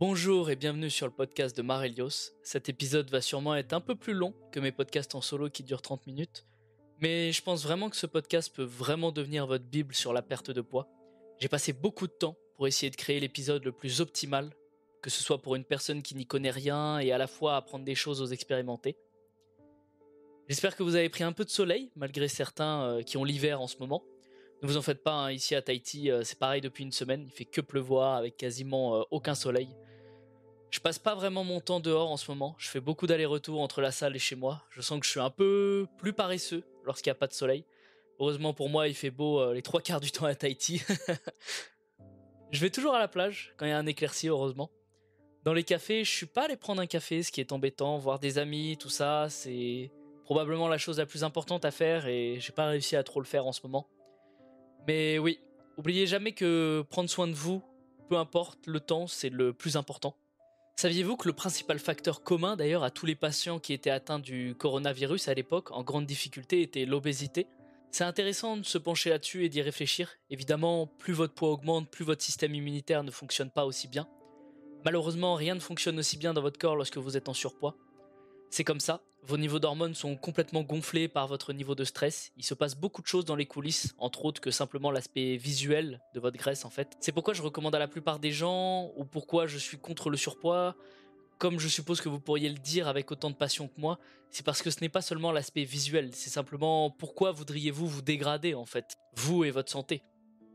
Bonjour et bienvenue sur le podcast de Marelios. Cet épisode va sûrement être un peu plus long que mes podcasts en solo qui durent 30 minutes, mais je pense vraiment que ce podcast peut vraiment devenir votre bible sur la perte de poids. J'ai passé beaucoup de temps pour essayer de créer l'épisode le plus optimal, que ce soit pour une personne qui n'y connaît rien et à la fois apprendre des choses aux expérimenter. J'espère que vous avez pris un peu de soleil, malgré certains euh, qui ont l'hiver en ce moment. Ne vous en faites pas, hein, ici à Tahiti, euh, c'est pareil depuis une semaine, il fait que pleuvoir avec quasiment euh, aucun soleil. Je passe pas vraiment mon temps dehors en ce moment, je fais beaucoup d'allers-retours entre la salle et chez moi. Je sens que je suis un peu plus paresseux lorsqu'il n'y a pas de soleil. Heureusement pour moi, il fait beau euh, les trois quarts du temps à Tahiti. je vais toujours à la plage quand il y a un éclairci, heureusement. Dans les cafés, je suis pas allé prendre un café, ce qui est embêtant, voir des amis, tout ça, c'est probablement la chose la plus importante à faire et j'ai pas réussi à trop le faire en ce moment. Mais oui, oubliez jamais que prendre soin de vous, peu importe le temps, c'est le plus important. Saviez-vous que le principal facteur commun d'ailleurs à tous les patients qui étaient atteints du coronavirus à l'époque en grande difficulté était l'obésité? C'est intéressant de se pencher là-dessus et d'y réfléchir. Évidemment, plus votre poids augmente, plus votre système immunitaire ne fonctionne pas aussi bien. Malheureusement, rien ne fonctionne aussi bien dans votre corps lorsque vous êtes en surpoids. C'est comme ça, vos niveaux d'hormones sont complètement gonflés par votre niveau de stress. Il se passe beaucoup de choses dans les coulisses, entre autres que simplement l'aspect visuel de votre graisse en fait. C'est pourquoi je recommande à la plupart des gens, ou pourquoi je suis contre le surpoids, comme je suppose que vous pourriez le dire avec autant de passion que moi, c'est parce que ce n'est pas seulement l'aspect visuel, c'est simplement pourquoi voudriez-vous vous dégrader en fait, vous et votre santé?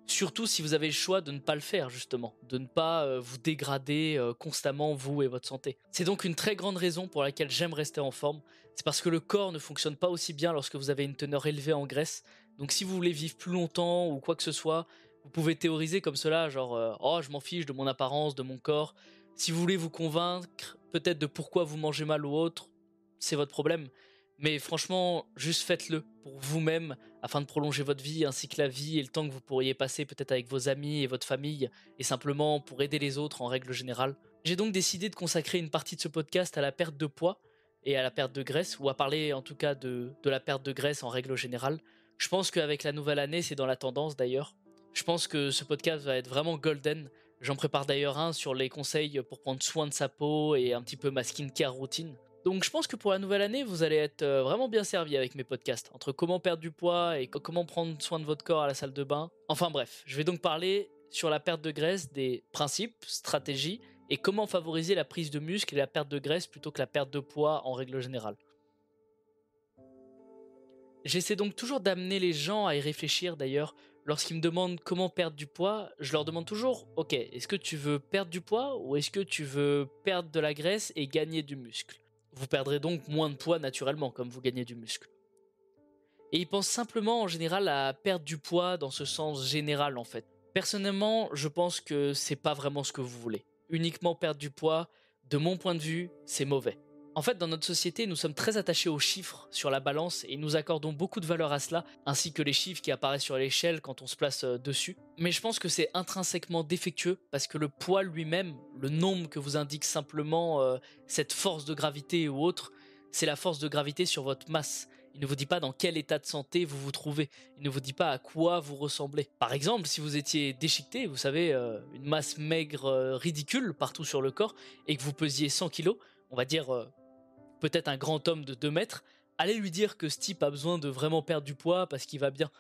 Surtout si vous avez le choix de ne pas le faire, justement, de ne pas euh, vous dégrader euh, constamment, vous et votre santé. C'est donc une très grande raison pour laquelle j'aime rester en forme. C'est parce que le corps ne fonctionne pas aussi bien lorsque vous avez une teneur élevée en graisse. Donc si vous voulez vivre plus longtemps ou quoi que ce soit, vous pouvez théoriser comme cela, genre euh, oh je m'en fiche de mon apparence, de mon corps. Si vous voulez vous convaincre peut-être de pourquoi vous mangez mal ou autre, c'est votre problème. Mais franchement, juste faites-le pour vous-même afin de prolonger votre vie ainsi que la vie et le temps que vous pourriez passer peut-être avec vos amis et votre famille et simplement pour aider les autres en règle générale. J'ai donc décidé de consacrer une partie de ce podcast à la perte de poids et à la perte de graisse ou à parler en tout cas de, la perte de graisse en règle générale. Je pense qu'avec la nouvelle année, c'est dans la tendance d'ailleurs. Je pense que ce podcast va être vraiment golden. J'en prépare d'ailleurs un sur les conseils pour prendre soin de sa peau et un petit peu ma skincare routine. Donc je pense que pour la nouvelle année, vous allez être euh, vraiment bien servi avec mes podcasts, entre comment perdre du poids et comment prendre soin de votre corps à la salle de bain. Enfin bref, je vais donc parler sur la perte de graisse, des principes, stratégies et comment favoriser la prise de muscle et la perte de graisse plutôt que la perte de poids en règle générale. J'essaie donc toujours d'amener les gens à y réfléchir d'ailleurs. Lorsqu'ils me demandent comment perdre du poids, je leur demande toujours, ok, est-ce que tu veux perdre du poids ou est-ce que tu veux perdre de la graisse et gagner du muscle? Vous perdrez donc moins de poids naturellement comme vous gagnez du muscle. Et il pense simplement en général à perdre du poids dans ce sens général en fait. Personnellement, je pense que c'est pas vraiment ce que vous voulez. Uniquement perdre du poids, de mon point de vue, c'est mauvais. En fait, dans notre société, nous sommes très attachés aux chiffres sur la balance et nous accordons beaucoup de valeur à cela, ainsi que les chiffres qui apparaissent sur l'échelle quand on se place euh, dessus. Mais je pense que c'est intrinsèquement défectueux parce que le poids lui-même, le nombre que vous indique simplement euh, cette force de gravité ou autre, c'est la force de gravité sur votre masse. Il ne vous dit pas dans quel état de santé vous vous trouvez. Il ne vous dit pas à quoi vous ressemblez. Par exemple, si vous étiez déchiqueté, vous savez, euh, une masse maigre ridicule partout sur le corps, et que vous pesiez 100 kilos, on va dire peut-être un grand homme de 2 mètres, allez lui dire que ce type a besoin de vraiment perdre du poids parce qu'il va bien.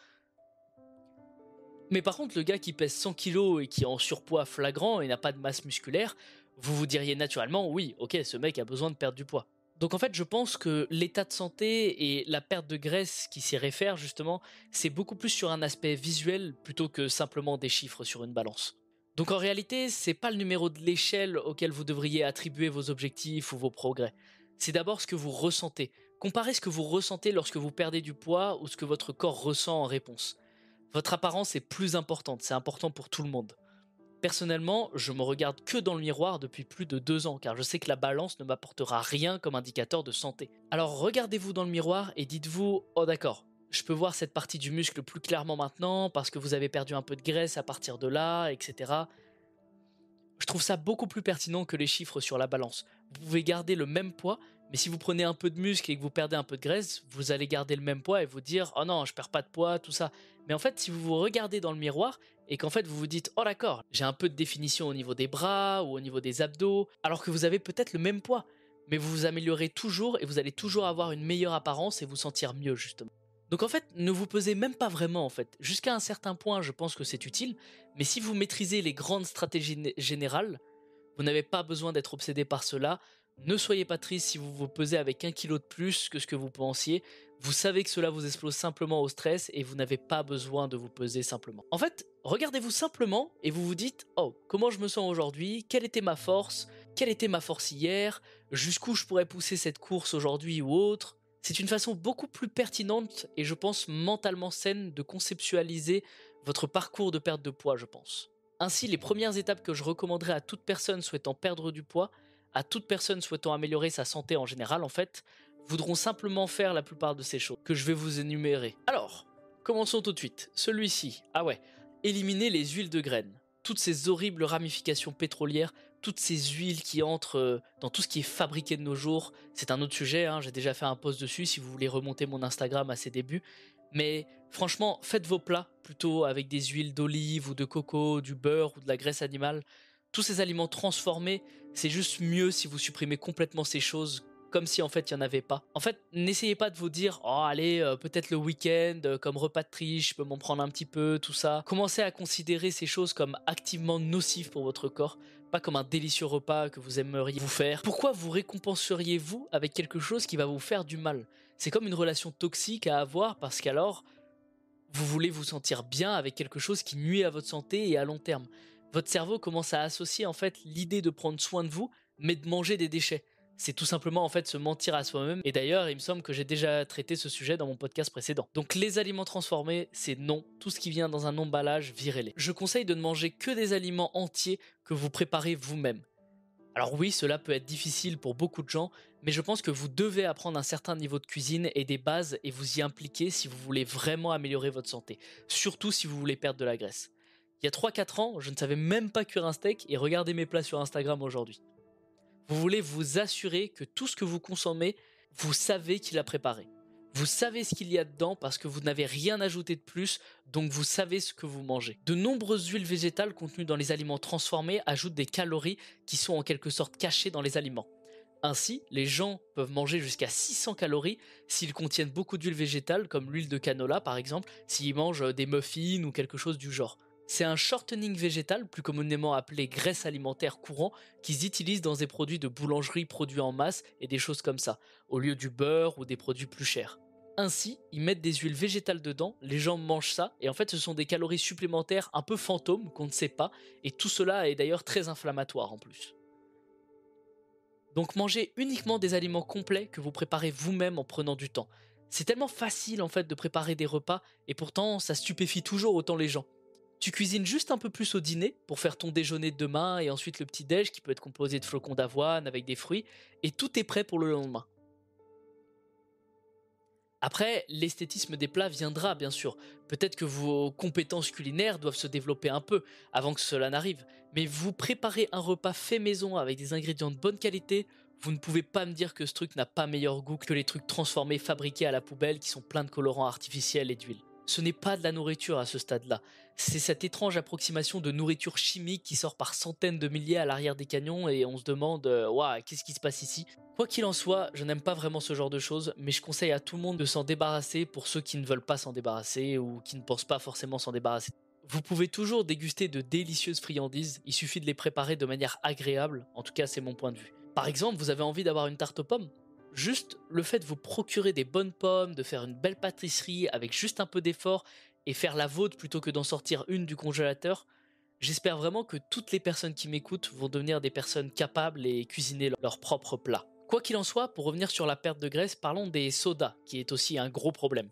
Mais par contre, le gars qui pèse 100 kilos et qui est en surpoids flagrant et n'a pas de masse musculaire, vous vous diriez naturellement, oui, ok, ce mec a besoin de perdre du poids. Donc en fait, je pense que l'état de santé et la perte de graisse qui s'y réfère justement, c'est beaucoup plus sur un aspect visuel plutôt que simplement des chiffres sur une balance. Donc en réalité, c'est pas le numéro de l'échelle auquel vous devriez attribuer vos objectifs ou vos progrès c'est d'abord ce que vous ressentez. Comparez ce que vous ressentez lorsque vous perdez du poids ou ce que votre corps ressent en réponse. Votre apparence est plus importante, c'est important pour tout le monde. Personnellement, je me regarde que dans le miroir depuis plus de deux ans, car je sais que la balance ne m'apportera rien comme indicateur de santé. Alors regardez-vous dans le miroir et dites-vous, oh d'accord, je peux voir cette partie du muscle plus clairement maintenant, parce que vous avez perdu un peu de graisse à partir de là, etc. Je trouve ça beaucoup plus pertinent que les chiffres sur la balance. Vous pouvez garder le même poids, mais si vous prenez un peu de muscle et que vous perdez un peu de graisse, vous allez garder le même poids et vous dire oh non, je perds pas de poids, tout ça. Mais en fait, si vous vous regardez dans le miroir et qu'en fait vous vous dites oh d'accord, j'ai un peu de définition au niveau des bras ou au niveau des abdos, alors que vous avez peut-être le même poids, mais vous vous améliorez toujours et vous allez toujours avoir une meilleure apparence et vous sentir mieux justement. Donc en fait, ne vous pesez même pas vraiment en fait. Jusqu'à un certain point, je pense que c'est utile, mais si vous maîtrisez les grandes stratégies générales, vous n'avez pas besoin d'être obsédé par cela. Ne soyez pas triste si vous vous pesez avec un kilo de plus que ce que vous pensiez. Vous savez que cela vous explose simplement au stress et vous n'avez pas besoin de vous peser simplement. En fait, regardez-vous simplement et vous vous dites Oh, comment je me sens aujourd'hui? Quelle était ma force? Quelle était ma force hier? Jusqu'où je pourrais pousser cette course aujourd'hui ou autre? C'est une façon beaucoup plus pertinente et je pense mentalement saine de conceptualiser votre parcours de perte de poids, je pense. Ainsi, les premières étapes que je recommanderais à toute personne souhaitant perdre du poids, à toute personne souhaitant améliorer sa santé en général en fait, voudront simplement faire la plupart de ces choses que je vais vous énumérer. Alors, commençons tout de suite. Celui-ci, ah ouais, éliminer les huiles de graines. Toutes ces horribles ramifications pétrolières, toutes ces huiles qui entrent euh, dans tout ce qui est fabriqué de nos jours, c'est un autre sujet, hein, j'ai déjà fait un post dessus si vous voulez remonter mon Instagram à ses débuts, mais franchement, faites vos plats plutôt avec des huiles d'olive ou de coco, du beurre ou de la graisse animale. Tous ces aliments transformés, c'est juste mieux si vous supprimez complètement ces choses comme si en fait il n'y en avait pas. En fait, n'essayez pas de vous dire oh allez euh, peut-être le week-end euh, comme repas de triche, je peux m'en prendre un petit peu, tout ça. Commencez à considérer ces choses comme activement nocives pour votre corps, pas comme un délicieux repas que vous aimeriez vous faire. Pourquoi vous récompenseriez-vous avec quelque chose qui va vous faire du mal? C'est comme une relation toxique à avoir parce qu'alors vous voulez vous sentir bien avec quelque chose qui nuit à votre santé et à long terme. Votre cerveau commence à associer en fait l'idée de prendre soin de vous mais de manger des déchets c'est tout simplement en fait se mentir à soi-même. Et d'ailleurs, il me semble que j'ai déjà traité ce sujet dans mon podcast précédent. Donc les aliments transformés, c'est non. Tout ce qui vient dans un emballage, virez-les. Je conseille de ne manger que des aliments entiers que vous préparez vous-même. Alors oui, cela peut être difficile pour beaucoup de gens, mais je pense que vous devez apprendre un certain niveau de cuisine et des bases et vous y impliquer si vous voulez vraiment améliorer votre santé, surtout si vous voulez perdre de la graisse. Il y a 3-4 ans, je ne savais même pas cuire un steak et regardez mes plats sur Instagram aujourd'hui. Vous voulez vous assurer que tout ce que vous consommez, vous savez qu'il a préparé. Vous savez ce qu'il y a dedans parce que vous n'avez rien ajouté de plus, donc vous savez ce que vous mangez. De nombreuses huiles végétales contenues dans les aliments transformés ajoutent des calories qui sont en quelque sorte cachées dans les aliments. Ainsi, les gens peuvent manger jusqu'à 600 calories s'ils contiennent beaucoup d'huile végétale, comme l'huile de canola par exemple, s'ils mangent des muffins ou quelque chose du genre. C'est un shortening végétal, plus communément appelé graisse alimentaire courant, qu'ils utilisent dans des produits de boulangerie produits en masse et des choses comme ça, au lieu du beurre ou des produits plus chers. Ainsi, ils mettent des huiles végétales dedans, les gens mangent ça, et en fait ce sont des calories supplémentaires un peu fantômes qu'on ne sait pas, et tout cela est d'ailleurs très inflammatoire en plus. Donc mangez uniquement des aliments complets que vous préparez vous-même en prenant du temps. C'est tellement facile en fait de préparer des repas, et pourtant ça stupéfie toujours autant les gens. Tu cuisines juste un peu plus au dîner pour faire ton déjeuner de demain et ensuite le petit déj qui peut être composé de flocons d'avoine avec des fruits et tout est prêt pour le lendemain. Après, l'esthétisme des plats viendra bien sûr. Peut-être que vos compétences culinaires doivent se développer un peu avant que cela n'arrive, mais vous préparez un repas fait maison avec des ingrédients de bonne qualité, vous ne pouvez pas me dire que ce truc n'a pas meilleur goût que les trucs transformés fabriqués à la poubelle qui sont pleins de colorants artificiels et d'huile. Ce n'est pas de la nourriture à ce stade-là. C'est cette étrange approximation de nourriture chimique qui sort par centaines de milliers à l'arrière des canyons et on se demande Waouh, qu'est-ce qui se passe ici? Quoi qu'il en soit, je n'aime pas vraiment ce genre de choses, mais je conseille à tout le monde de s'en débarrasser pour ceux qui ne veulent pas s'en débarrasser ou qui ne pensent pas forcément s'en débarrasser. Vous pouvez toujours déguster de délicieuses friandises, il suffit de les préparer de manière agréable, en tout cas c'est mon point de vue. Par exemple, vous avez envie d'avoir une tarte aux pommes? Juste le fait de vous procurer des bonnes pommes, de faire une belle pâtisserie avec juste un peu d'effort et faire la vôtre plutôt que d'en sortir une du congélateur, j'espère vraiment que toutes les personnes qui m'écoutent vont devenir des personnes capables et cuisiner leurs propres plats. Quoi qu'il en soit, pour revenir sur la perte de graisse, parlons des sodas, qui est aussi un gros problème.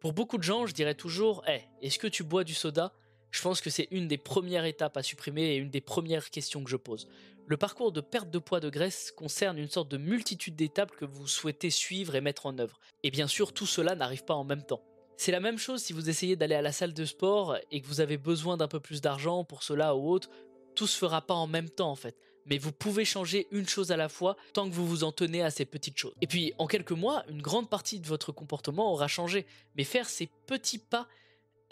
Pour beaucoup de gens, je dirais toujours, hey, est-ce que tu bois du soda? Je pense que c'est une des premières étapes à supprimer et une des premières questions que je pose. Le parcours de perte de poids de graisse concerne une sorte de multitude d'étapes que vous souhaitez suivre et mettre en œuvre. Et bien sûr, tout cela n'arrive pas en même temps. C'est la même chose si vous essayez d'aller à la salle de sport et que vous avez besoin d'un peu plus d'argent pour cela ou autre, tout se fera pas en même temps en fait. Mais vous pouvez changer une chose à la fois tant que vous vous en tenez à ces petites choses. Et puis en quelques mois, une grande partie de votre comportement aura changé. Mais faire ces petits pas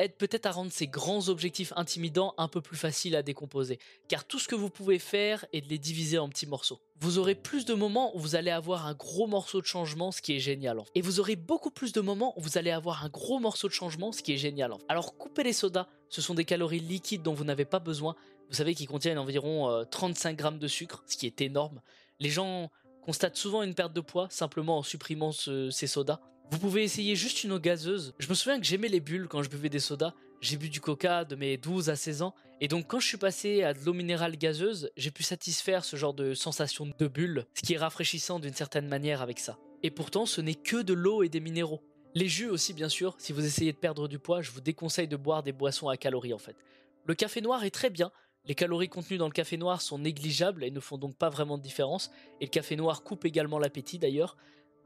aide peut-être à rendre ces grands objectifs intimidants un peu plus faciles à décomposer, car tout ce que vous pouvez faire est de les diviser en petits morceaux. Vous aurez plus de moments où vous allez avoir un gros morceau de changement, ce qui est génial. Et vous aurez beaucoup plus de moments où vous allez avoir un gros morceau de changement, ce qui est génial. Alors coupez les sodas, ce sont des calories liquides dont vous n'avez pas besoin. Vous savez qu'ils contiennent environ 35 euh, grammes de sucre, ce qui est énorme. Les gens constatent souvent une perte de poids simplement en supprimant ces sodas. Vous pouvez essayer juste une eau gazeuse. Je me souviens que j'aimais les bulles quand je buvais des sodas. J'ai bu du coca de mes 12 à 16 ans. Et donc quand je suis passé à de l'eau minérale gazeuse, j'ai pu satisfaire ce genre de sensation de bulle, ce qui est rafraîchissant d'une certaine manière avec ça. Et pourtant, ce n'est que de l'eau et des minéraux. Les jus aussi, bien sûr. Si vous essayez de perdre du poids, je vous déconseille de boire des boissons à calories en fait. Le café noir est très bien. Les calories contenues dans le café noir sont négligeables et ne font donc pas vraiment de différence. Et le café noir coupe également l'appétit d'ailleurs.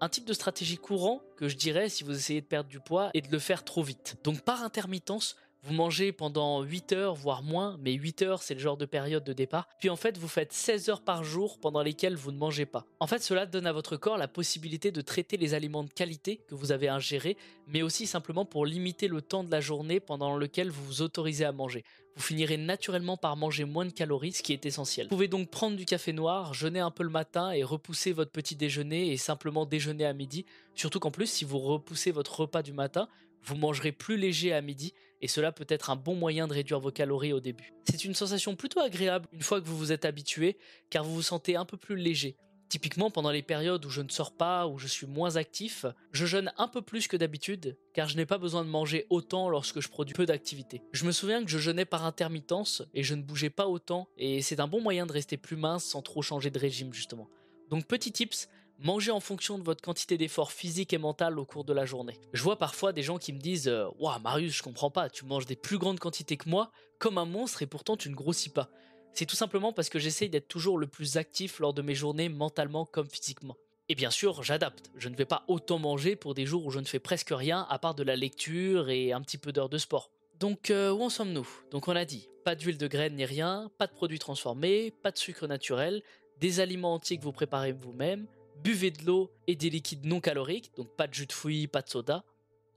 Un type de stratégie courant que je dirais si vous essayez de perdre du poids est de le faire trop vite. Donc par intermittence, vous mangez pendant 8 heures, voire moins, mais 8 heures c'est le genre de période de départ, puis en fait vous faites 16 heures par jour pendant lesquelles vous ne mangez pas. En fait cela donne à votre corps la possibilité de traiter les aliments de qualité que vous avez ingérés, mais aussi simplement pour limiter le temps de la journée pendant lequel vous vous autorisez à manger. Vous finirez naturellement par manger moins de calories, ce qui est essentiel. Vous pouvez donc prendre du café noir, jeûner un peu le matin et repousser votre petit déjeuner et simplement déjeuner à midi, surtout qu'en plus si vous repoussez votre repas du matin, vous mangerez plus léger à midi et cela peut être un bon moyen de réduire vos calories au début. C'est une sensation plutôt agréable une fois que vous vous êtes habitué car vous vous sentez un peu plus léger. Typiquement pendant les périodes où je ne sors pas, où je suis moins actif, je jeûne un peu plus que d'habitude car je n'ai pas besoin de manger autant lorsque je produis peu d'activité. Je me souviens que je jeûnais par intermittence et je ne bougeais pas autant et c'est un bon moyen de rester plus mince sans trop changer de régime justement. Donc petit tips, Mangez en fonction de votre quantité d'effort physique et mental au cours de la journée. Je vois parfois des gens qui me disent Waouh, Marius, je comprends pas, tu manges des plus grandes quantités que moi, comme un monstre, et pourtant tu ne grossis pas. C'est tout simplement parce que j'essaye d'être toujours le plus actif lors de mes journées, mentalement comme physiquement. Et bien sûr, j'adapte. Je ne vais pas autant manger pour des jours où je ne fais presque rien à part de la lecture et un petit peu d'heures de sport. Donc euh, où en sommes-nous? Donc on a dit, pas d'huile de graines ni rien, pas de produits transformés, pas de sucre naturel, des aliments entiers que vous préparez vous-même, buvez de l'eau et des liquides non caloriques, donc pas de jus de fruits, pas de soda.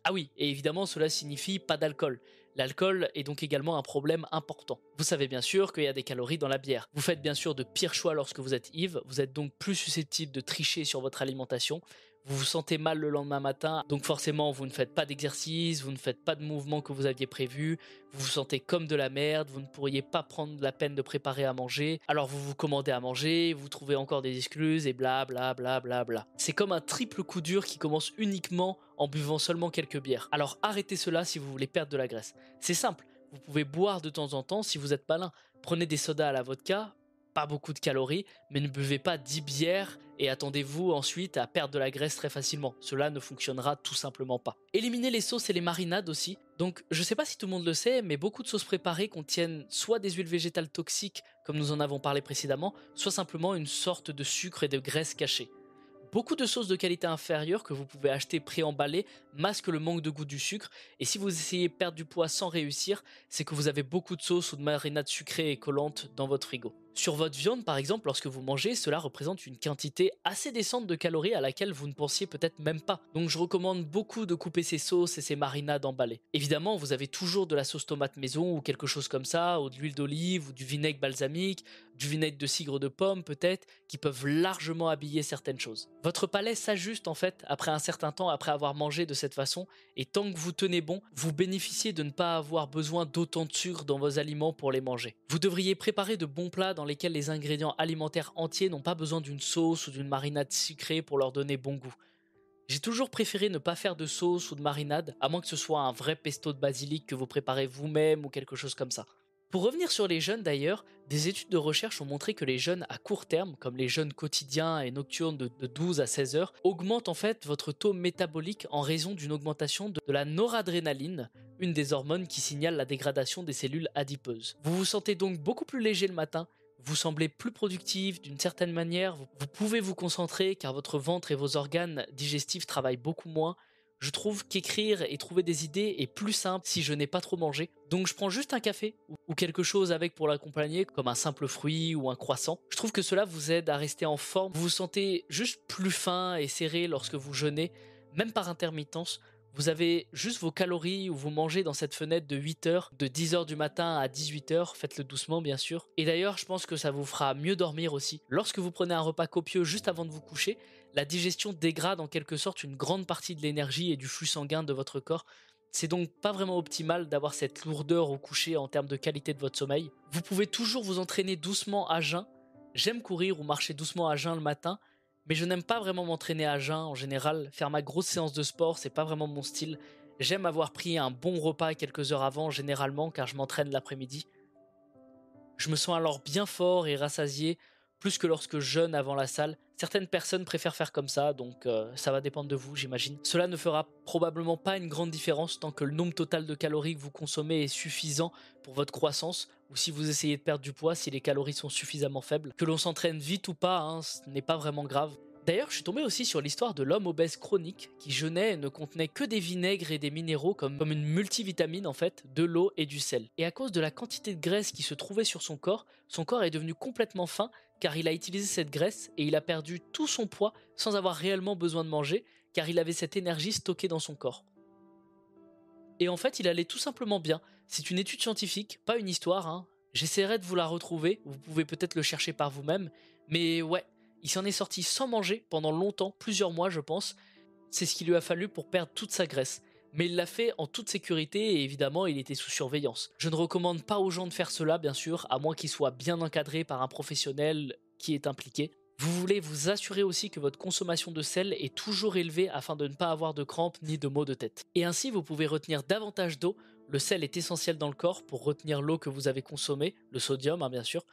Ah oui, et évidemment cela signifie pas d'alcool. L'alcool est donc également un problème important. Vous savez bien sûr qu'il y a des calories dans la bière. Vous faites bien sûr de pires choix lorsque vous êtes ivre, vous êtes donc plus susceptible de tricher sur votre alimentation, vous vous sentez mal le lendemain matin, donc forcément vous ne faites pas d'exercice, vous ne faites pas de mouvement que vous aviez prévu, vous vous sentez comme de la merde, vous ne pourriez pas prendre la peine de préparer à manger, alors vous vous commandez à manger, vous trouvez encore des excuses et bla bla bla bla bla. C'est comme un triple coup dur qui commence uniquement en buvant seulement quelques bières. Alors arrêtez cela si vous voulez perdre de la graisse. C'est simple, vous pouvez boire de temps en temps si vous êtes malin. Prenez des sodas à la vodka, beaucoup de calories, mais ne buvez pas 10 bières et attendez-vous ensuite à perdre de la graisse très facilement. Cela ne fonctionnera tout simplement pas. Éliminez les sauces et les marinades aussi. Donc je sais pas si tout le monde le sait, mais beaucoup de sauces préparées contiennent soit des huiles végétales toxiques, comme nous en avons parlé précédemment, soit simplement une sorte de sucre et de graisse cachée. Beaucoup de sauces de qualité inférieure que vous pouvez acheter préemballées masquent le manque de goût du sucre et si vous essayez de perdre du poids sans réussir, c'est que vous avez beaucoup de sauces ou de marinades sucrées et collantes dans votre frigo. Sur votre viande, par exemple, lorsque vous mangez, cela représente une quantité assez décente de calories à laquelle vous ne pensiez peut-être même pas. Donc je recommande beaucoup de couper ces sauces et ces marinades emballées. Évidemment, vous avez toujours de la sauce tomate maison ou quelque chose comme ça, ou de l'huile d'olive ou du vinaigre balsamique, du vinaigre de cidre de pomme peut-être, qui peuvent largement habiller certaines choses. Votre palais s'ajuste en fait après un certain temps après avoir mangé de cette façon, et tant que vous tenez bon, vous bénéficiez de ne pas avoir besoin d'autant de sucre dans vos aliments pour les manger. Vous devriez préparer de bons plats dans lesquels les ingrédients alimentaires entiers n'ont pas besoin d'une sauce ou d'une marinade sucrée pour leur donner bon goût. J'ai toujours préféré ne pas faire de sauce ou de marinade, à moins que ce soit un vrai pesto de basilic que vous préparez vous-même ou quelque chose comme ça. Pour revenir sur les jeunes d'ailleurs, des études de recherche ont montré que les jeunes à court terme, comme les jeunes quotidiens et nocturnes de, 12 à 16 heures, augmentent en fait votre taux métabolique en raison d'une augmentation de, la noradrénaline, une des hormones qui signale la dégradation des cellules adipeuses. Vous vous sentez donc beaucoup plus léger le matin, vous semblez plus productif d'une certaine manière, vous, pouvez vous concentrer car votre ventre et vos organes digestifs travaillent beaucoup moins. Je trouve qu'écrire et trouver des idées est plus simple si je n'ai pas trop mangé. Donc je prends juste un café ou quelque chose avec pour l'accompagner, comme un simple fruit ou un croissant. Je trouve que cela vous aide à rester en forme. Vous vous sentez juste plus fin et serré lorsque vous jeûnez, même par intermittence Vous avez juste vos calories où vous mangez dans cette fenêtre de 8h, de 10h du matin à 18h, faites-le doucement bien sûr. Et d'ailleurs, je pense que ça vous fera mieux dormir aussi. Lorsque vous prenez un repas copieux juste avant de vous coucher, la digestion dégrade en quelque sorte une grande partie de l'énergie et du flux sanguin de votre corps. C'est donc pas vraiment optimal d'avoir cette lourdeur au coucher en termes de qualité de votre sommeil. Vous pouvez toujours vous entraîner doucement à jeun. J'aime courir ou marcher doucement à jeun le matin, mais je n'aime pas vraiment m'entraîner à jeun en général. Faire ma grosse séance de sport, c'est pas vraiment mon style. J'aime avoir pris un bon repas quelques heures avant généralement car je m'entraîne l'après-midi. Je me sens alors bien fort et rassasié, plus que lorsque je jeûne avant la salle. Certaines personnes préfèrent faire comme ça, donc euh, ça va dépendre de vous, j'imagine. Cela ne fera probablement pas une grande différence tant que le nombre total de calories que vous consommez est suffisant pour votre croissance, ou si vous essayez de perdre du poids, si les calories sont suffisamment faibles. Que l'on s'entraîne vite ou pas, hein, ce n'est pas vraiment grave. D'ailleurs, je suis tombé aussi sur l'histoire de l'homme obèse chronique qui jeûnait et ne contenait que des vinaigres et des minéraux comme, comme une multivitamine en fait, de l'eau et du sel. Et à cause de la quantité de graisse qui se trouvait sur son corps, son corps est devenu complètement fin car il a utilisé cette graisse et il a perdu tout son poids sans avoir réellement besoin de manger car il avait cette énergie stockée dans son corps. Et en fait, il allait tout simplement bien. C'est une étude scientifique, pas une histoire. Hein. J'essaierai de vous la retrouver, vous pouvez peut-être le chercher par vous-même, mais ouais, il s'en est sorti sans manger pendant longtemps, plusieurs mois je pense. C'est ce qu'il lui a fallu pour perdre toute sa graisse. Mais il l'a fait en toute sécurité et évidemment il était sous surveillance. Je ne recommande pas aux gens de faire cela bien sûr, à moins qu'ils soient bien encadrés par un professionnel qui est impliqué. Vous voulez vous assurer aussi que votre consommation de sel est toujours élevée afin de ne pas avoir de crampes ni de maux de tête. Et ainsi vous pouvez retenir davantage d'eau. Le sel est essentiel dans le corps pour retenir l'eau que vous avez consommée, le sodium hein, bien sûr,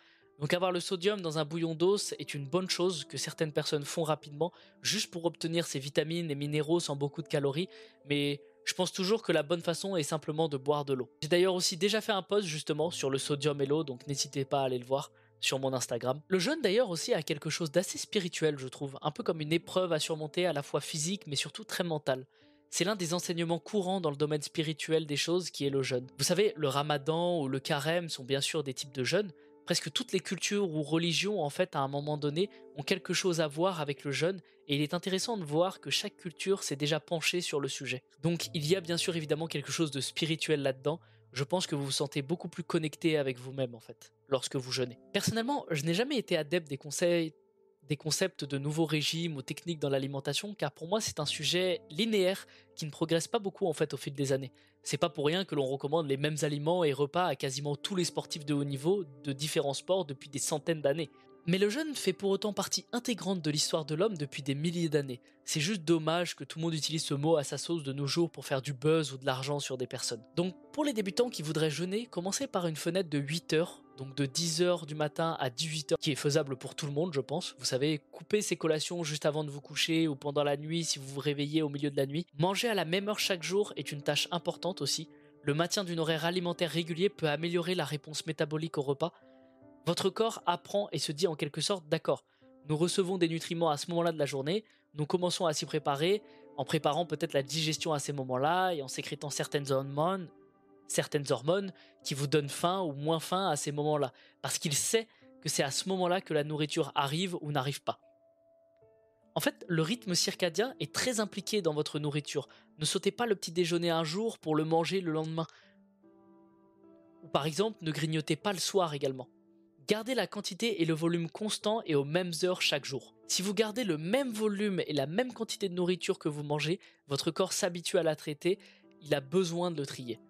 donc avoir le sodium dans un bouillon d'os est une bonne chose que certaines personnes font rapidement juste pour obtenir ces vitamines et minéraux sans beaucoup de calories, mais je pense toujours que la bonne façon est simplement de boire de l'eau. J'ai d'ailleurs aussi déjà fait un post justement sur le sodium et l'eau, donc n'hésitez pas à aller le voir sur mon Instagram. Le jeûne d'ailleurs aussi a quelque chose d'assez spirituel, je trouve, un peu comme une épreuve à surmonter à la fois physique mais surtout très mentale. C'est l'un des enseignements courants dans le domaine spirituel des choses qui est le jeûne. Vous savez, le ramadan ou le carême sont bien sûr des types de jeûnes, presque toutes les cultures ou religions, en fait, à un moment donné, ont quelque chose à voir avec le jeûne, et il est intéressant de voir que chaque culture s'est déjà penchée sur le sujet. Donc il y a bien sûr évidemment quelque chose de spirituel là-dedans, je pense que vous vous sentez beaucoup plus connecté avec vous-même, en fait, lorsque vous jeûnez. Personnellement, je n'ai jamais été adepte des conseils des concepts de nouveaux régimes ou techniques dans l'alimentation, car pour moi c'est un sujet linéaire qui ne progresse pas beaucoup en fait au fil des années. C'est pas pour rien que l'on recommande les mêmes aliments et repas à quasiment tous les sportifs de haut niveau de différents sports depuis des centaines d'années. Mais le jeûne fait pour autant partie intégrante de l'histoire de l'homme depuis des milliers d'années. C'est juste dommage que tout le monde utilise ce mot à sa sauce de nos jours pour faire du buzz ou de l'argent sur des personnes. Donc pour les débutants qui voudraient jeûner, commencez par une fenêtre de 8 heures, donc de 10h du matin à 18h, qui est faisable pour tout le monde je pense. Vous savez, couper ses collations juste avant de vous coucher ou pendant la nuit si vous vous réveillez au milieu de la nuit. Manger à la même heure chaque jour est une tâche importante aussi. Le maintien d'une horaire alimentaire régulier peut améliorer la réponse métabolique au repas, votre corps apprend et se dit en quelque sorte d'accord, nous recevons des nutriments à ce moment-là de la journée, nous commençons à s'y préparer en préparant peut-être la digestion à ces moments-là et en sécrétant certaines hormones, certaines hormones qui vous donnent faim ou moins faim à ces moments-là, parce qu'il sait que c'est à ce moment-là que la nourriture arrive ou n'arrive pas. En fait, le rythme circadien est très impliqué dans votre nourriture. Ne sautez pas le petit déjeuner un jour pour le manger le lendemain. Ou par exemple, ne grignotez pas le soir également. Gardez la quantité et le volume constant et aux mêmes heures chaque jour. Si vous gardez le même volume et la même quantité de nourriture que vous mangez, votre corps s'habitue à la traiter, il a besoin de le trier.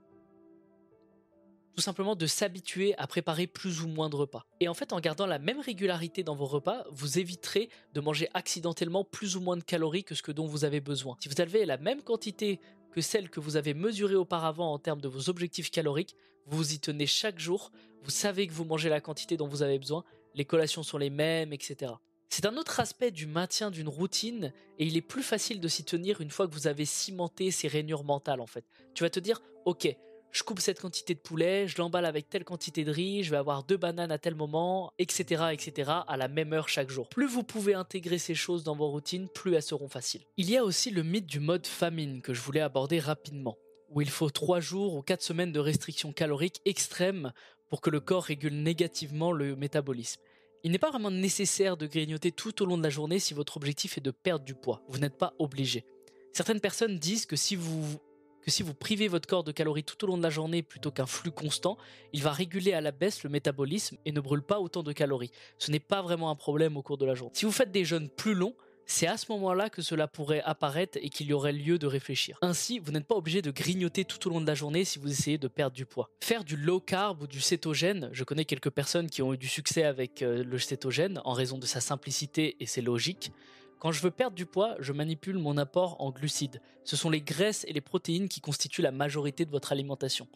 Tout simplement de s'habituer à préparer plus ou moins de repas. Et en fait, en gardant la même régularité dans vos repas, vous éviterez de manger accidentellement plus ou moins de calories que ce que dont vous avez besoin. Si vous avez la même quantité que celle que vous avez mesurée auparavant en termes de vos objectifs caloriques, vous y tenez chaque jour, vous savez que vous mangez la quantité dont vous avez besoin, les collations sont les mêmes, etc. C'est un autre aspect du maintien d'une routine et il est plus facile de s'y tenir une fois que vous avez cimenté ces rainures mentales en fait. Tu vas te dire, ok, je coupe cette quantité de poulet, je l'emballe avec telle quantité de riz, je vais avoir deux bananes à tel moment, etc., etc., à la même heure chaque jour. Plus vous pouvez intégrer ces choses dans vos routines, plus elles seront faciles. Il y a aussi le mythe du mode famine que je voulais aborder rapidement, où il faut 3 jours ou 4 semaines de restrictions caloriques extrêmes pour que le corps régule négativement le métabolisme. Il n'est pas vraiment nécessaire de grignoter tout au long de la journée si votre objectif est de perdre du poids. Vous n'êtes pas obligé. Certaines personnes disent que si vous que si vous privez votre corps de calories tout au long de la journée plutôt qu'un flux constant, il va réguler à la baisse le métabolisme et ne brûle pas autant de calories. Ce n'est pas vraiment un problème au cours de la journée. Si vous faites des jeûnes plus longs, c'est à ce moment-là que cela pourrait apparaître et qu'il y aurait lieu de réfléchir. Ainsi, vous n'êtes pas obligé de grignoter tout au long de la journée si vous essayez de perdre du poids. Faire du low carb ou du cétogène, je connais quelques personnes qui ont eu du succès avec euh, le cétogène en raison de sa simplicité et c'est logique. Quand je veux perdre du poids, je manipule mon apport en glucides. Ce sont les graisses et les protéines qui constituent la majorité de votre alimentation.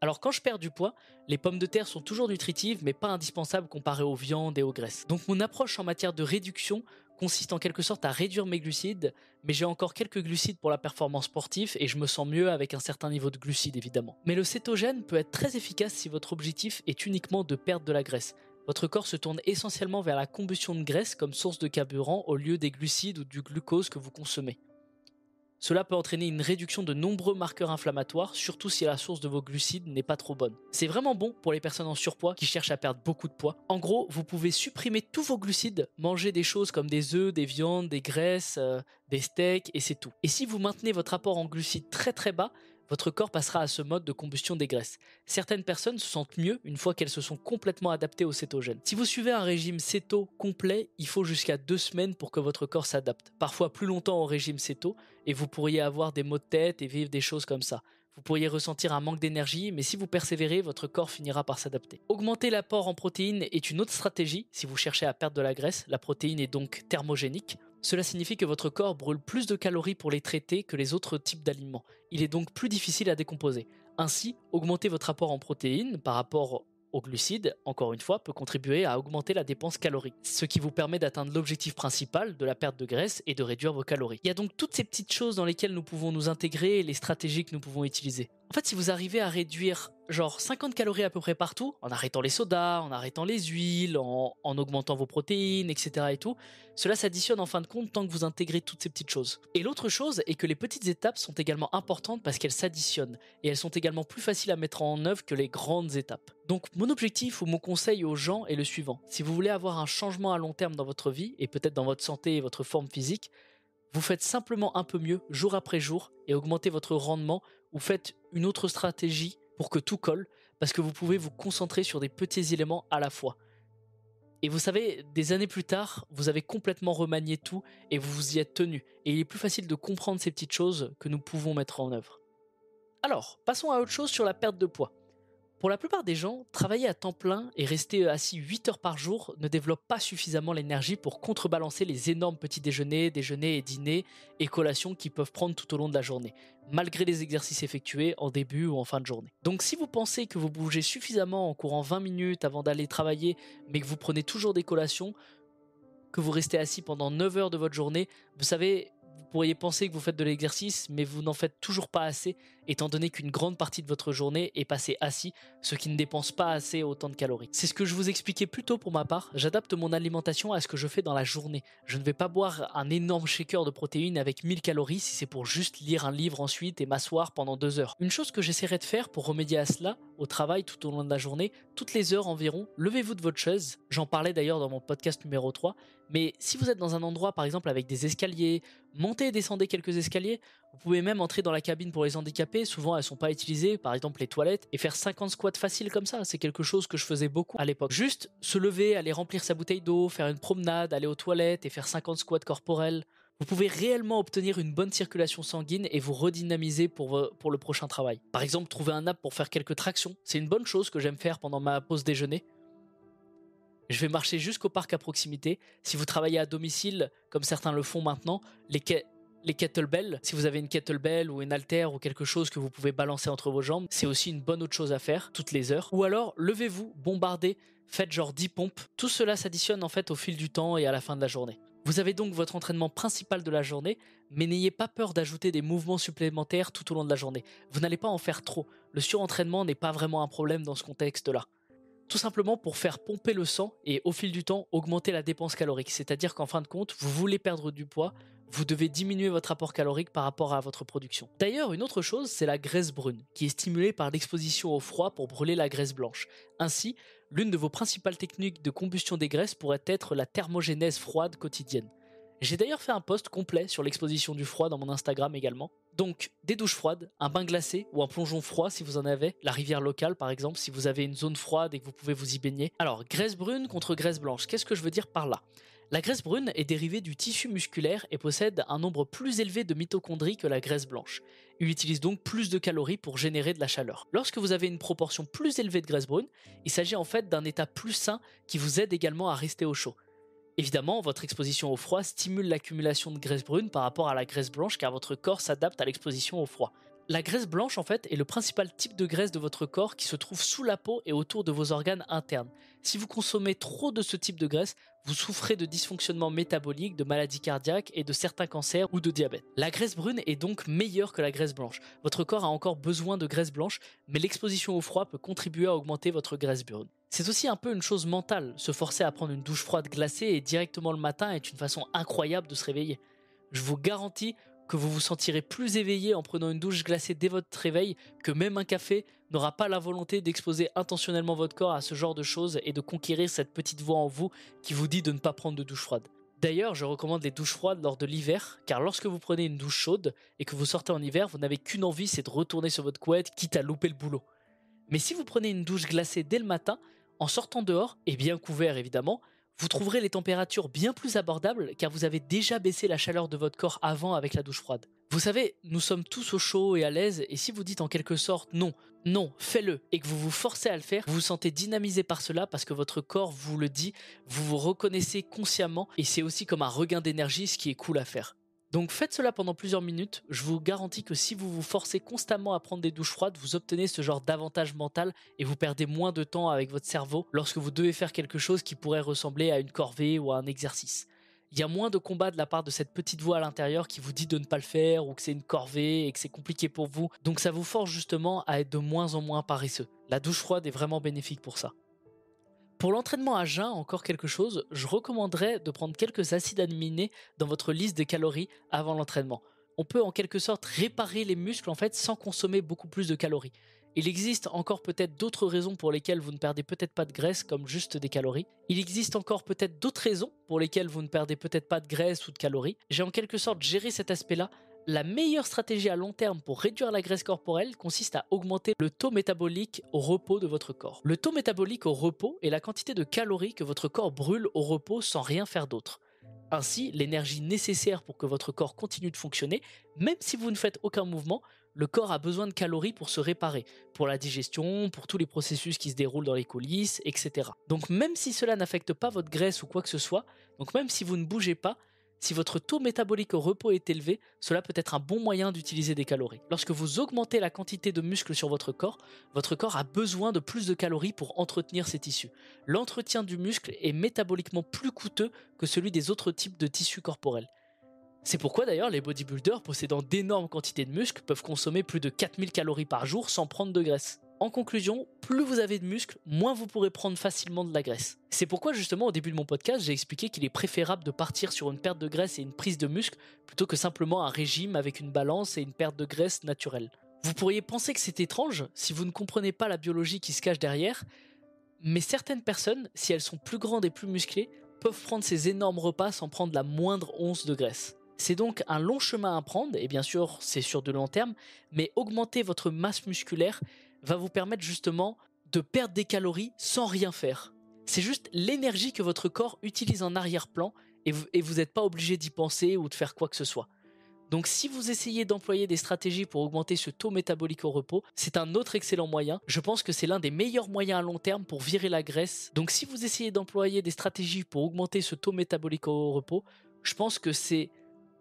Alors quand je perds du poids, les pommes de terre sont toujours nutritives mais pas indispensables comparées aux viandes et aux graisses. Donc mon approche en matière de réduction consiste en quelque sorte à réduire mes glucides, mais j'ai encore quelques glucides pour la performance sportive et je me sens mieux avec un certain niveau de glucides évidemment. Mais le cétogène peut être très efficace si votre objectif est uniquement de perdre de la graisse. Votre corps se tourne essentiellement vers la combustion de graisse comme source de carburant au lieu des glucides ou du glucose que vous consommez. Cela peut entraîner une réduction de nombreux marqueurs inflammatoires, surtout si la source de vos glucides n'est pas trop bonne. C'est vraiment bon pour les personnes en surpoids qui cherchent à perdre beaucoup de poids. En gros, vous pouvez supprimer tous vos glucides, manger des choses comme des œufs, des viandes, des graisses, euh, des steaks, et c'est tout. Et si vous maintenez votre apport en glucides très très bas, votre corps passera à ce mode de combustion des graisses. Certaines personnes se sentent mieux une fois qu'elles se sont complètement adaptées au cétogène. Si vous suivez un régime céto complet, il faut jusqu'à deux semaines pour que votre corps s'adapte. Parfois plus longtemps au régime céto, et vous pourriez avoir des maux de tête et vivre des choses comme ça. Vous pourriez ressentir un manque d'énergie, mais si vous persévérez, votre corps finira par s'adapter. Augmenter l'apport en protéines est une autre stratégie si vous cherchez à perdre de la graisse. La protéine est donc thermogénique. Cela signifie que votre corps brûle plus de calories pour les traiter que les autres types d'aliments. Il est donc plus difficile à décomposer. Ainsi, augmenter votre apport en protéines par rapport aux glucides, encore une fois, peut contribuer à augmenter la dépense calorique, ce qui vous permet d'atteindre l'objectif principal de la perte de graisse et de réduire vos calories. Il y a donc toutes ces petites choses dans lesquelles nous pouvons nous intégrer et les stratégies que nous pouvons utiliser. En fait, si vous arrivez à réduire genre 50 calories à peu près partout, en arrêtant les sodas, en arrêtant les huiles, en, augmentant vos protéines, etc. et tout, cela s'additionne en fin de compte tant que vous intégrez toutes ces petites choses. Et l'autre chose est que les petites étapes sont également importantes parce qu'elles s'additionnent et elles sont également plus faciles à mettre en œuvre que les grandes étapes. Donc mon objectif ou mon conseil aux gens est le suivant. Si vous voulez avoir un changement à long terme dans votre vie et peut-être dans votre santé et votre forme physique, vous faites simplement un peu mieux jour après jour et augmentez votre rendement ou faites une autre stratégie pour que tout colle parce que vous pouvez vous concentrer sur des petits éléments à la fois. Et vous savez, des années plus tard, vous avez complètement remanié tout et vous vous y êtes tenu. Et il est plus facile de comprendre ces petites choses que nous pouvons mettre en œuvre. Alors, passons à autre chose sur la perte de poids. Pour la plupart des gens, travailler à temps plein et rester assis 8 heures par jour ne développe pas suffisamment l'énergie pour contrebalancer les énormes petits déjeuners, déjeuners et dîners et collations qu'ils peuvent prendre tout au long de la journée, malgré les exercices effectués en début ou en fin de journée. Donc si vous pensez que vous bougez suffisamment en courant 20 minutes avant d'aller travailler, mais que vous prenez toujours des collations, que vous restez assis pendant 9 heures de votre journée, vous savez, pourriez penser que vous faites de l'exercice, mais vous n'en faites toujours pas assez, étant donné qu'une grande partie de votre journée est passée assis, ce qui ne dépense pas assez autant de calories. C'est ce que je vous expliquais plus tôt pour ma part, j'adapte mon alimentation à ce que je fais dans la journée. Je ne vais pas boire un énorme shaker de protéines avec 1000 calories si c'est pour juste lire un livre ensuite et m'asseoir pendant deux heures. Une chose que j'essaierai de faire pour remédier à cela, au travail tout au long de la journée, toutes les heures environ, levez-vous de votre chaise, j'en parlais d'ailleurs dans mon podcast numéro 3, mais si vous êtes dans un endroit par exemple avec des escaliers, montez et descendez quelques escaliers, vous pouvez même entrer dans la cabine pour les handicapés, souvent elles sont pas utilisées, par exemple les toilettes, et faire 50 squats faciles comme ça, c'est quelque chose que je faisais beaucoup à l'époque. Juste se lever, aller remplir sa bouteille d'eau, faire une promenade, aller aux toilettes et faire 50 squats corporels. Vous pouvez réellement obtenir une bonne circulation sanguine et vous redynamiser pour, le prochain travail. Par exemple, trouver un app pour faire quelques tractions, c'est une bonne chose que j'aime faire pendant ma pause déjeuner. Je vais marcher jusqu'au parc à proximité. Si vous travaillez à domicile, comme certains le font maintenant, les, les kettlebells, si vous avez une kettlebell ou une haltère ou quelque chose que vous pouvez balancer entre vos jambes, c'est aussi une bonne autre chose à faire toutes les heures. Ou alors, levez-vous, bombardez, faites genre 10 pompes. Tout cela s'additionne en fait au fil du temps et à la fin de la journée. Vous avez donc votre entraînement principal de la journée, mais n'ayez pas peur d'ajouter des mouvements supplémentaires tout au long de la journée. Vous n'allez pas en faire trop. Le surentraînement n'est pas vraiment un problème dans ce contexte-là tout simplement pour faire pomper le sang et au fil du temps augmenter la dépense calorique. C'est-à-dire qu'en fin de compte, vous voulez perdre du poids, vous devez diminuer votre apport calorique par rapport à votre production. D'ailleurs, une autre chose, c'est la graisse brune, qui est stimulée par l'exposition au froid pour brûler la graisse blanche. Ainsi, l'une de vos principales techniques de combustion des graisses pourrait être la thermogénèse froide quotidienne. J'ai d'ailleurs fait un post complet sur l'exposition du froid dans mon Instagram également. Donc, des douches froides, un bain glacé ou un plongeon froid si vous en avez, la rivière locale par exemple, si vous avez une zone froide et que vous pouvez vous y baigner. Alors, graisse brune contre graisse blanche, qu'est-ce que je veux dire par là? La graisse brune est dérivée du tissu musculaire et possède un nombre plus élevé de mitochondries que la graisse blanche. Il utilise donc plus de calories pour générer de la chaleur. Lorsque vous avez une proportion plus élevée de graisse brune, il s'agit en fait d'un état plus sain qui vous aide également à rester au chaud. Évidemment, votre exposition au froid stimule l'accumulation de graisse brune par rapport à la graisse blanche car votre corps s'adapte à l'exposition au froid. La graisse blanche, en fait, est le principal type de graisse de votre corps qui se trouve sous la peau et autour de vos organes internes. Si vous consommez trop de ce type de graisse, vous souffrez de dysfonctionnements métaboliques, de maladies cardiaques et de certains cancers ou de diabète. La graisse brune est donc meilleure que la graisse blanche. Votre corps a encore besoin de graisse blanche, mais l'exposition au froid peut contribuer à augmenter votre graisse brune. C'est aussi un peu une chose mentale, se forcer à prendre une douche froide glacée et directement le matin est une façon incroyable de se réveiller. Je vous garantis que vous vous sentirez plus éveillé en prenant une douche glacée dès votre réveil, que même un café n'aura pas la volonté d'exposer intentionnellement votre corps à ce genre de choses et de conquérir cette petite voix en vous qui vous dit de ne pas prendre de douche froide. D'ailleurs, je recommande les douches froides lors de l'hiver, car lorsque vous prenez une douche chaude et que vous sortez en hiver, vous n'avez qu'une envie, c'est de retourner sur votre couette, quitte à louper le boulot. Mais si vous prenez une douche glacée dès le matin, en sortant dehors, et bien couvert évidemment, vous trouverez les températures bien plus abordables car vous avez déjà baissé la chaleur de votre corps avant avec la douche froide. Vous savez, nous sommes tous au chaud et à l'aise et si vous dites en quelque sorte non, non, fais-le et que vous vous forcez à le faire, vous vous sentez dynamisé par cela parce que votre corps vous le dit, vous vous reconnaissez consciemment et c'est aussi comme un regain d'énergie ce qui est cool à faire. Donc faites cela pendant plusieurs minutes, je vous garantis que si vous vous forcez constamment à prendre des douches froides, vous obtenez ce genre d'avantage mental et vous perdez moins de temps avec votre cerveau lorsque vous devez faire quelque chose qui pourrait ressembler à une corvée ou à un exercice. Il y a moins de combat de la part de cette petite voix à l'intérieur qui vous dit de ne pas le faire ou que c'est une corvée et que c'est compliqué pour vous, donc ça vous force justement à être de moins en moins paresseux. La douche froide est vraiment bénéfique pour ça. Pour l'entraînement à jeun, encore quelque chose, je recommanderais de prendre quelques acides aminés dans votre liste de calories avant l'entraînement. On peut en quelque sorte réparer les muscles en fait sans consommer beaucoup plus de calories. Il existe encore peut-être d'autres raisons pour lesquelles vous ne perdez peut-être pas de graisse comme juste des calories. Il existe encore peut-être d'autres raisons pour lesquelles vous ne perdez peut-être pas de graisse ou de calories. J'ai en quelque sorte géré cet aspect-là la meilleure stratégie à long terme pour réduire la graisse corporelle consiste à augmenter le taux métabolique au repos de votre corps. Le taux métabolique au repos est la quantité de calories que votre corps brûle au repos sans rien faire d'autre. Ainsi, l'énergie nécessaire pour que votre corps continue de fonctionner, même si vous ne faites aucun mouvement, le corps a besoin de calories pour se réparer, pour la digestion, pour tous les processus qui se déroulent dans les coulisses, etc. Donc même si cela n'affecte pas votre graisse ou quoi que ce soit, donc même si vous ne bougez pas, si votre taux métabolique au repos est élevé, cela peut être un bon moyen d'utiliser des calories. Lorsque vous augmentez la quantité de muscles sur votre corps, votre corps a besoin de plus de calories pour entretenir ses tissus. L'entretien du muscle est métaboliquement plus coûteux que celui des autres types de tissus corporels. C'est pourquoi d'ailleurs les bodybuilders possédant d'énormes quantités de muscles peuvent consommer plus de 4000 calories par jour sans prendre de graisse. En conclusion, plus vous avez de muscles, moins vous pourrez prendre facilement de la graisse. C'est pourquoi justement au début de mon podcast, j'ai expliqué qu'il est préférable de partir sur une perte de graisse et une prise de muscle plutôt que simplement un régime avec une balance et une perte de graisse naturelle. Vous pourriez penser que c'est étrange si vous ne comprenez pas la biologie qui se cache derrière, mais certaines personnes, si elles sont plus grandes et plus musclées, peuvent prendre ces énormes repas sans prendre la moindre once de graisse. C'est donc un long chemin à prendre, et bien sûr c'est sur de long terme, mais augmenter votre masse musculaire va vous permettre justement de perdre des calories sans rien faire. C'est juste l'énergie que votre corps utilise en arrière-plan et vous n'êtes pas obligé d'y penser ou de faire quoi que ce soit. Donc si vous essayez d'employer des stratégies pour augmenter ce taux métabolique au repos, c'est un autre excellent moyen. Je pense que c'est l'un des meilleurs moyens à long terme pour virer la graisse. Donc si vous essayez d'employer des stratégies pour augmenter ce taux métabolique au repos, je pense que c'est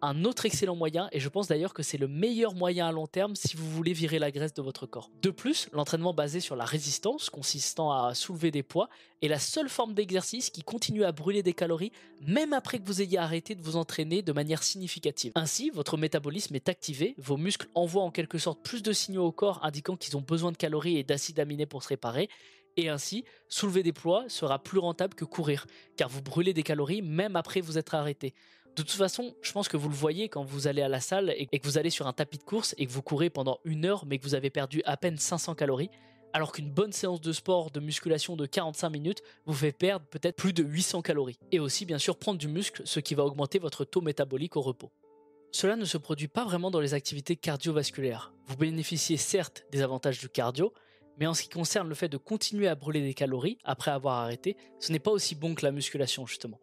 un autre excellent moyen, et je pense d'ailleurs que c'est le meilleur moyen à long terme si vous voulez virer la graisse de votre corps. De plus, l'entraînement basé sur la résistance, consistant à soulever des poids, est la seule forme d'exercice qui continue à brûler des calories même après que vous ayez arrêté de vous entraîner de manière significative. Ainsi, votre métabolisme est activé, vos muscles envoient en quelque sorte plus de signaux au corps indiquant qu'ils ont besoin de calories et d'acides aminés pour se réparer, et ainsi, soulever des poids sera plus rentable que courir, car vous brûlez des calories même après vous être arrêté. De toute façon, je pense que vous le voyez quand vous allez à la salle et que vous allez sur un tapis de course et que vous courez pendant une heure mais que vous avez perdu à peine 500 calories. alors qu'une bonne séance de sport de musculation de 45 minutes vous fait perdre peut-être plus de 800 calories. Et aussi bien sûr prendre du muscle, ce qui va augmenter votre taux métabolique au repos. Cela ne se produit pas vraiment dans les activités cardiovasculaires. Vous bénéficiez certes des avantages du cardio, mais en ce qui concerne le fait de continuer à brûler des calories après avoir arrêté, ce n'est pas aussi bon que la musculation justement.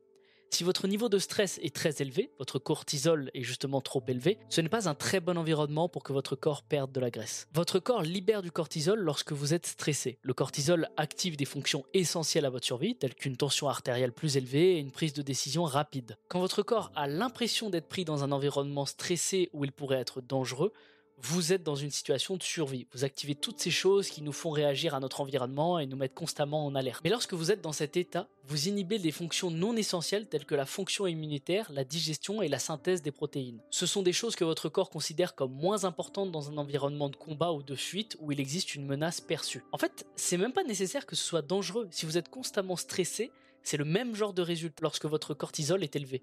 Si votre niveau de stress est très élevé, votre cortisol est justement trop élevé, ce n'est pas un très bon environnement pour que votre corps perde de la graisse. Votre corps libère du cortisol lorsque vous êtes stressé. Le cortisol active des fonctions essentielles à votre survie, telles qu'une tension artérielle plus élevée et une prise de décision rapide. Quand votre corps a l'impression d'être pris dans un environnement stressé où il pourrait être dangereux, vous êtes dans une situation de survie. Vous activez toutes ces choses qui nous font réagir à notre environnement et nous mettent constamment en alerte. Mais lorsque vous êtes dans cet état, vous inhibez des fonctions non essentielles telles que la fonction immunitaire, la digestion et la synthèse des protéines. Ce sont des choses que votre corps considère comme moins importantes dans un environnement de combat ou de fuite où il existe une menace perçue. En fait, c'est même pas nécessaire que ce soit dangereux. Si vous êtes constamment stressé, c'est le même genre de résultat lorsque votre cortisol est élevé.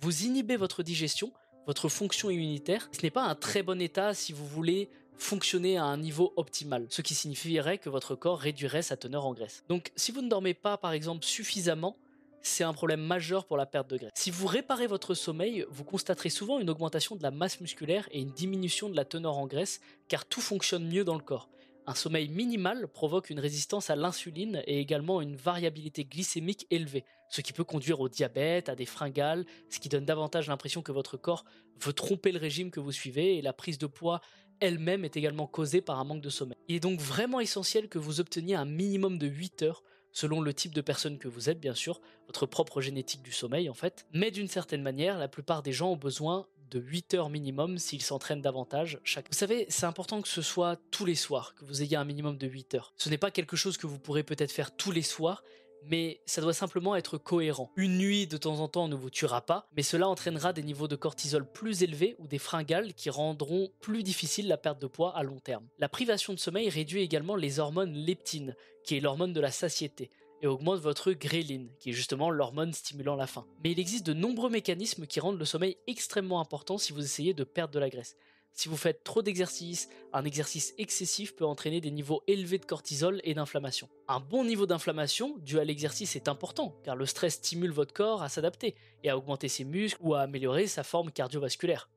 Vous inhibez votre digestion, votre fonction immunitaire, ce n'est pas un très bon état si vous voulez fonctionner à un niveau optimal, ce qui signifierait que votre corps réduirait sa teneur en graisse. Donc si vous ne dormez pas par exemple suffisamment, c'est un problème majeur pour la perte de graisse. Si vous réparez votre sommeil, vous constaterez souvent une augmentation de la masse musculaire et une diminution de la teneur en graisse, car tout fonctionne mieux dans le corps. Un sommeil minimal provoque une résistance à l'insuline et également une variabilité glycémique élevée, ce qui peut conduire au diabète, à des fringales, ce qui donne davantage l'impression que votre corps veut tromper le régime que vous suivez et la prise de poids elle-même est également causée par un manque de sommeil. Il est donc vraiment essentiel que vous obteniez un minimum de 8 heures selon le type de personne que vous êtes bien sûr, votre propre génétique du sommeil en fait, mais d'une certaine manière, la plupart des gens ont besoin de 8 heures minimum s'ils s'entraînent davantage chaque. Vous savez, c'est important que ce soit tous les soirs, que vous ayez un minimum de 8 heures. Ce n'est pas quelque chose que vous pourrez peut-être faire tous les soirs, mais ça doit simplement être cohérent. Une nuit de temps en temps ne vous tuera pas, mais cela entraînera des niveaux de cortisol plus élevés ou des fringales qui rendront plus difficile la perte de poids à long terme. La privation de sommeil réduit également les hormones leptine, qui est l'hormone de la satiété et augmente votre gréline, qui est justement l'hormone stimulant la faim. Mais il existe de nombreux mécanismes qui rendent le sommeil extrêmement important si vous essayez de perdre de la graisse. Si vous faites trop d'exercices, un exercice excessif peut entraîner des niveaux élevés de cortisol et d'inflammation. Un bon niveau d'inflammation dû à l'exercice est important, car le stress stimule votre corps à s'adapter et à augmenter ses muscles ou à améliorer sa forme cardiovasculaire.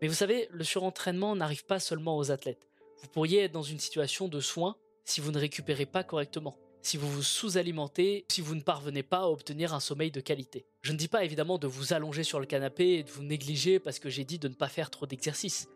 Mais vous savez, le surentraînement n'arrive pas seulement aux athlètes. Vous pourriez être dans une situation de soins si vous ne récupérez pas correctement si vous vous sous-alimentez, si vous ne parvenez pas à obtenir un sommeil de qualité. Je ne dis pas évidemment de vous allonger sur le canapé et de vous négliger parce que j'ai dit de ne pas faire trop d'exercice.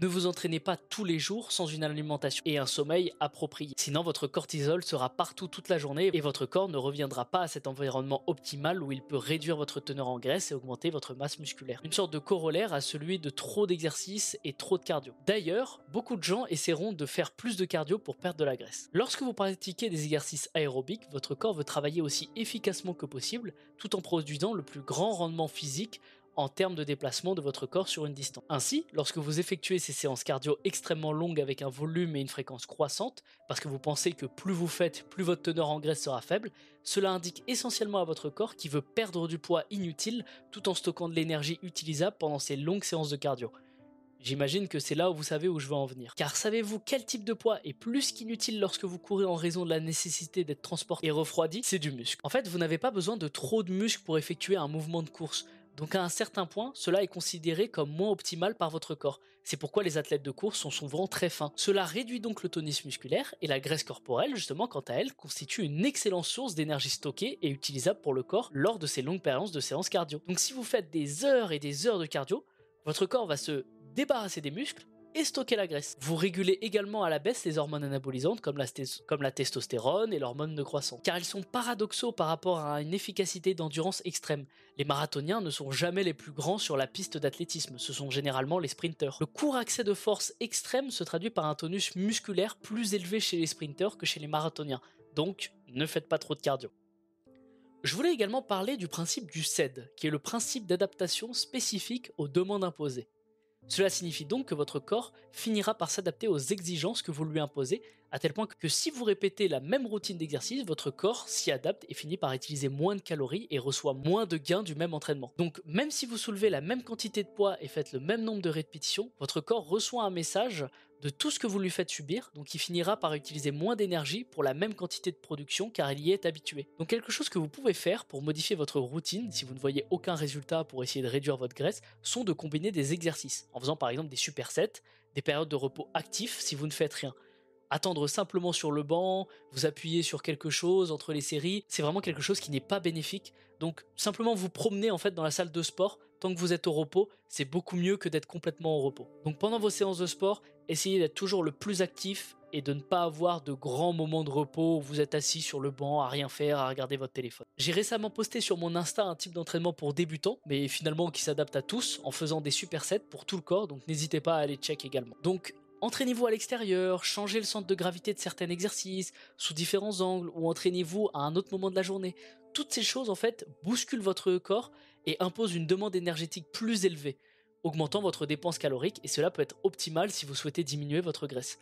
Ne vous entraînez pas tous les jours sans une alimentation et un sommeil approprié. Sinon, votre cortisol sera partout toute la journée et votre corps ne reviendra pas à cet environnement optimal où il peut réduire votre teneur en graisse et augmenter votre masse musculaire. Une sorte de corollaire à celui de trop d'exercices et trop de cardio. D'ailleurs, beaucoup de gens essaieront de faire plus de cardio pour perdre de la graisse. Lorsque vous pratiquez des exercices aérobiques, votre corps veut travailler aussi efficacement que possible tout en produisant le plus grand rendement physique en termes de déplacement de votre corps sur une distance. Ainsi, lorsque vous effectuez ces séances cardio extrêmement longues avec un volume et une fréquence croissante, parce que vous pensez que plus vous faites, plus votre teneur en graisse sera faible, cela indique essentiellement à votre corps qui veut perdre du poids inutile tout en stockant de l'énergie utilisable pendant ces longues séances de cardio. J'imagine que c'est là où vous savez où je veux en venir. Car savez-vous quel type de poids est plus qu'inutile lorsque vous courez en raison de la nécessité d'être transporté et refroidi? C'est du muscle. En fait, vous n'avez pas besoin de trop de muscles pour effectuer un mouvement de course. Donc à un certain point, cela est considéré comme moins optimal par votre corps. C'est pourquoi les athlètes de course sont souvent très fins. Cela réduit donc le tonus musculaire et la graisse corporelle, justement, quant à elle, constitue une excellente source d'énergie stockée et utilisable pour le corps lors de ces longues périodes de séances cardio. Donc si vous faites des heures et des heures de cardio, votre corps va se débarrasser des muscles et stocker la graisse. Vous régulez également à la baisse les hormones anabolisantes comme la, testostérone et l'hormone de croissance, car ils sont paradoxaux par rapport à une efficacité d'endurance extrême. Les marathoniens ne sont jamais les plus grands sur la piste d'athlétisme, ce sont généralement les sprinteurs. Le court accès de force extrême se traduit par un tonus musculaire plus élevé chez les sprinteurs que chez les marathoniens, donc ne faites pas trop de cardio. Je voulais également parler du principe du CED, qui est le principe d'adaptation spécifique aux demandes imposées. Cela signifie donc que votre corps finira par s'adapter aux exigences que vous lui imposez, à tel point que si vous répétez la même routine d'exercice, votre corps s'y adapte et finit par utiliser moins de calories et reçoit moins de gains du même entraînement. Donc même si vous soulevez la même quantité de poids et faites le même nombre de répétitions, votre corps reçoit un message de tout ce que vous lui faites subir, donc il finira par utiliser moins d'énergie pour la même quantité de production car il y est habitué. Donc quelque chose que vous pouvez faire pour modifier votre routine si vous ne voyez aucun résultat pour essayer de réduire votre graisse, sont de combiner des exercices, en faisant par exemple des supersets, des périodes de repos actifs si vous ne faites rien. Attendre simplement sur le banc, vous appuyer sur quelque chose entre les séries, c'est vraiment quelque chose qui n'est pas bénéfique. Donc simplement vous promener en fait dans la salle de sport tant que vous êtes au repos, c'est beaucoup mieux que d'être complètement au repos. Donc pendant vos séances de sport, essayez d'être toujours le plus actif et de ne pas avoir de grands moments de repos où vous êtes assis sur le banc à rien faire, à regarder votre téléphone. J'ai récemment posté sur mon Insta un type d'entraînement pour débutants, mais finalement qui s'adapte à tous en faisant des supersets pour tout le corps, donc n'hésitez pas à aller check également. Donc Entraînez-vous à l'extérieur, changez le centre de gravité de certains exercices, sous différents angles, ou entraînez-vous à un autre moment de la journée. Toutes ces choses, en fait, bousculent votre corps et imposent une demande énergétique plus élevée, augmentant votre dépense calorique, et cela peut être optimal si vous souhaitez diminuer votre graisse.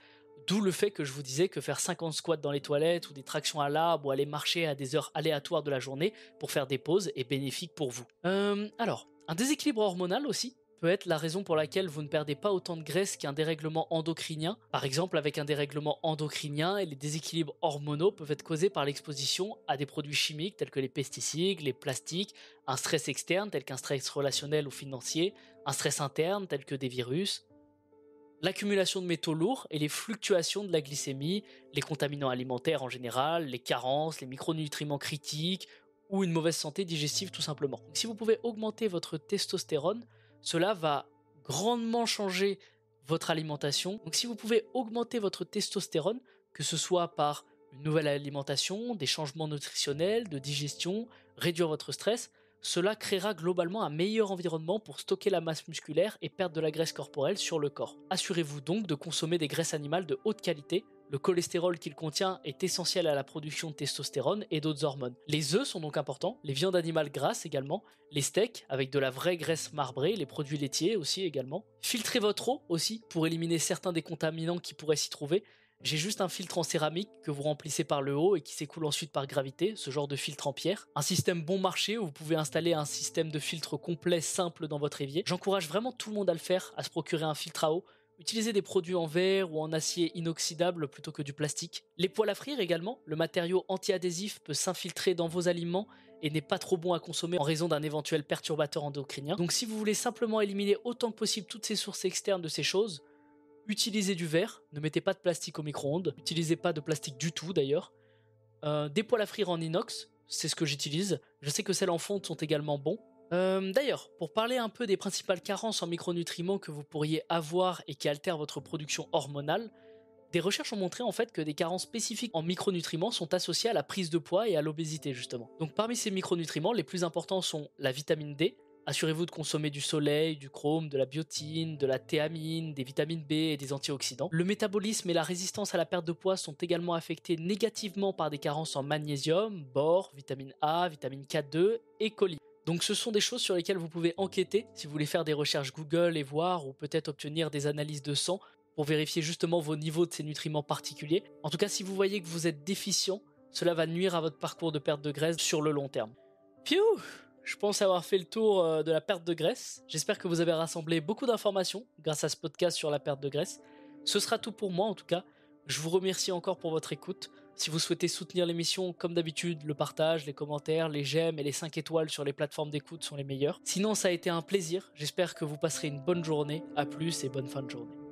D'où le fait que je vous disais que faire 50 squats dans les toilettes ou des tractions à l'arbre ou aller marcher à des heures aléatoires de la journée pour faire des pauses est bénéfique pour vous. Euh, alors, un déséquilibre hormonal aussi peut être la raison pour laquelle vous ne perdez pas autant de graisse qu'un dérèglement endocrinien. Par exemple, avec un dérèglement endocrinien, les déséquilibres hormonaux peuvent être causés par l'exposition à des produits chimiques tels que les pesticides, les plastiques, un stress externe tel qu'un stress relationnel ou financier, un stress interne tel que des virus, l'accumulation de métaux lourds et les fluctuations de la glycémie, les contaminants alimentaires en général, les carences, les micronutriments critiques ou une mauvaise santé digestive tout simplement. si vous pouvez augmenter votre testostérone, cela va grandement changer votre alimentation. Donc si vous pouvez augmenter votre testostérone, que ce soit par une nouvelle alimentation, des changements nutritionnels, de digestion, réduire votre stress, cela créera globalement un meilleur environnement pour stocker la masse musculaire et perdre de la graisse corporelle sur le corps. Assurez-vous donc de consommer des graisses animales de haute qualité le cholestérol qu'il contient est essentiel à la production de testostérone et d'autres hormones. Les œufs sont donc importants, les viandes animales grasses également, les steaks avec de la vraie graisse marbrée, les produits laitiers aussi également. Filtrez votre eau aussi pour éliminer certains des contaminants qui pourraient s'y trouver. J'ai juste un filtre en céramique que vous remplissez par le haut et qui s'écoule ensuite par gravité, ce genre de filtre en pierre. Un système bon marché où vous pouvez installer un système de filtre complet simple dans votre évier. J'encourage vraiment tout le monde à le faire, à se procurer un filtre à eau Utilisez des produits en verre ou en acier inoxydable plutôt que du plastique. Les poêles à frire également, le matériau anti-adhésif peut s'infiltrer dans vos aliments et n'est pas trop bon à consommer en raison d'un éventuel perturbateur endocrinien. Donc si vous voulez simplement éliminer autant que possible toutes ces sources externes de ces choses, utilisez du verre, ne mettez pas de plastique au micro-ondes, n'utilisez pas de plastique du tout d'ailleurs. Euh, des poêles à frire en inox, c'est ce que j'utilise. Je sais que celles en fonte sont également bons. Euh, d'ailleurs, pour parler un peu des principales carences en micronutriments que vous pourriez avoir et qui altèrent votre production hormonale, des recherches ont montré en fait que des carences spécifiques en micronutriments sont associées à la prise de poids et à l'obésité justement. Donc parmi ces micronutriments, les plus importants sont la vitamine D. Assurez-vous de consommer du soleil, du chrome, de la biotine, de la théamine, des vitamines B et des antioxydants. Le métabolisme et la résistance à la perte de poids sont également affectés négativement par des carences en magnésium, bore, vitamine A, vitamine K2 et choline. Donc ce sont des choses sur lesquelles vous pouvez enquêter si vous voulez faire des recherches Google et voir ou peut-être obtenir des analyses de sang pour vérifier justement vos niveaux de ces nutriments particuliers. En tout cas, si vous voyez que vous êtes déficient, cela va nuire à votre parcours de perte de graisse sur le long terme. Piou je pense avoir fait le tour euh, de la perte de graisse. J'espère que vous avez rassemblé beaucoup d'informations grâce à ce podcast sur la perte de graisse. Ce sera tout pour moi en tout cas. Je vous remercie encore pour votre écoute. Si vous souhaitez soutenir l'émission, comme d'habitude, le partage, les commentaires, les j'aime et les 5 étoiles sur les plateformes d'écoute sont les meilleurs. Sinon, ça a été un plaisir. J'espère que vous passerez une bonne journée. A plus et bonne fin de journée.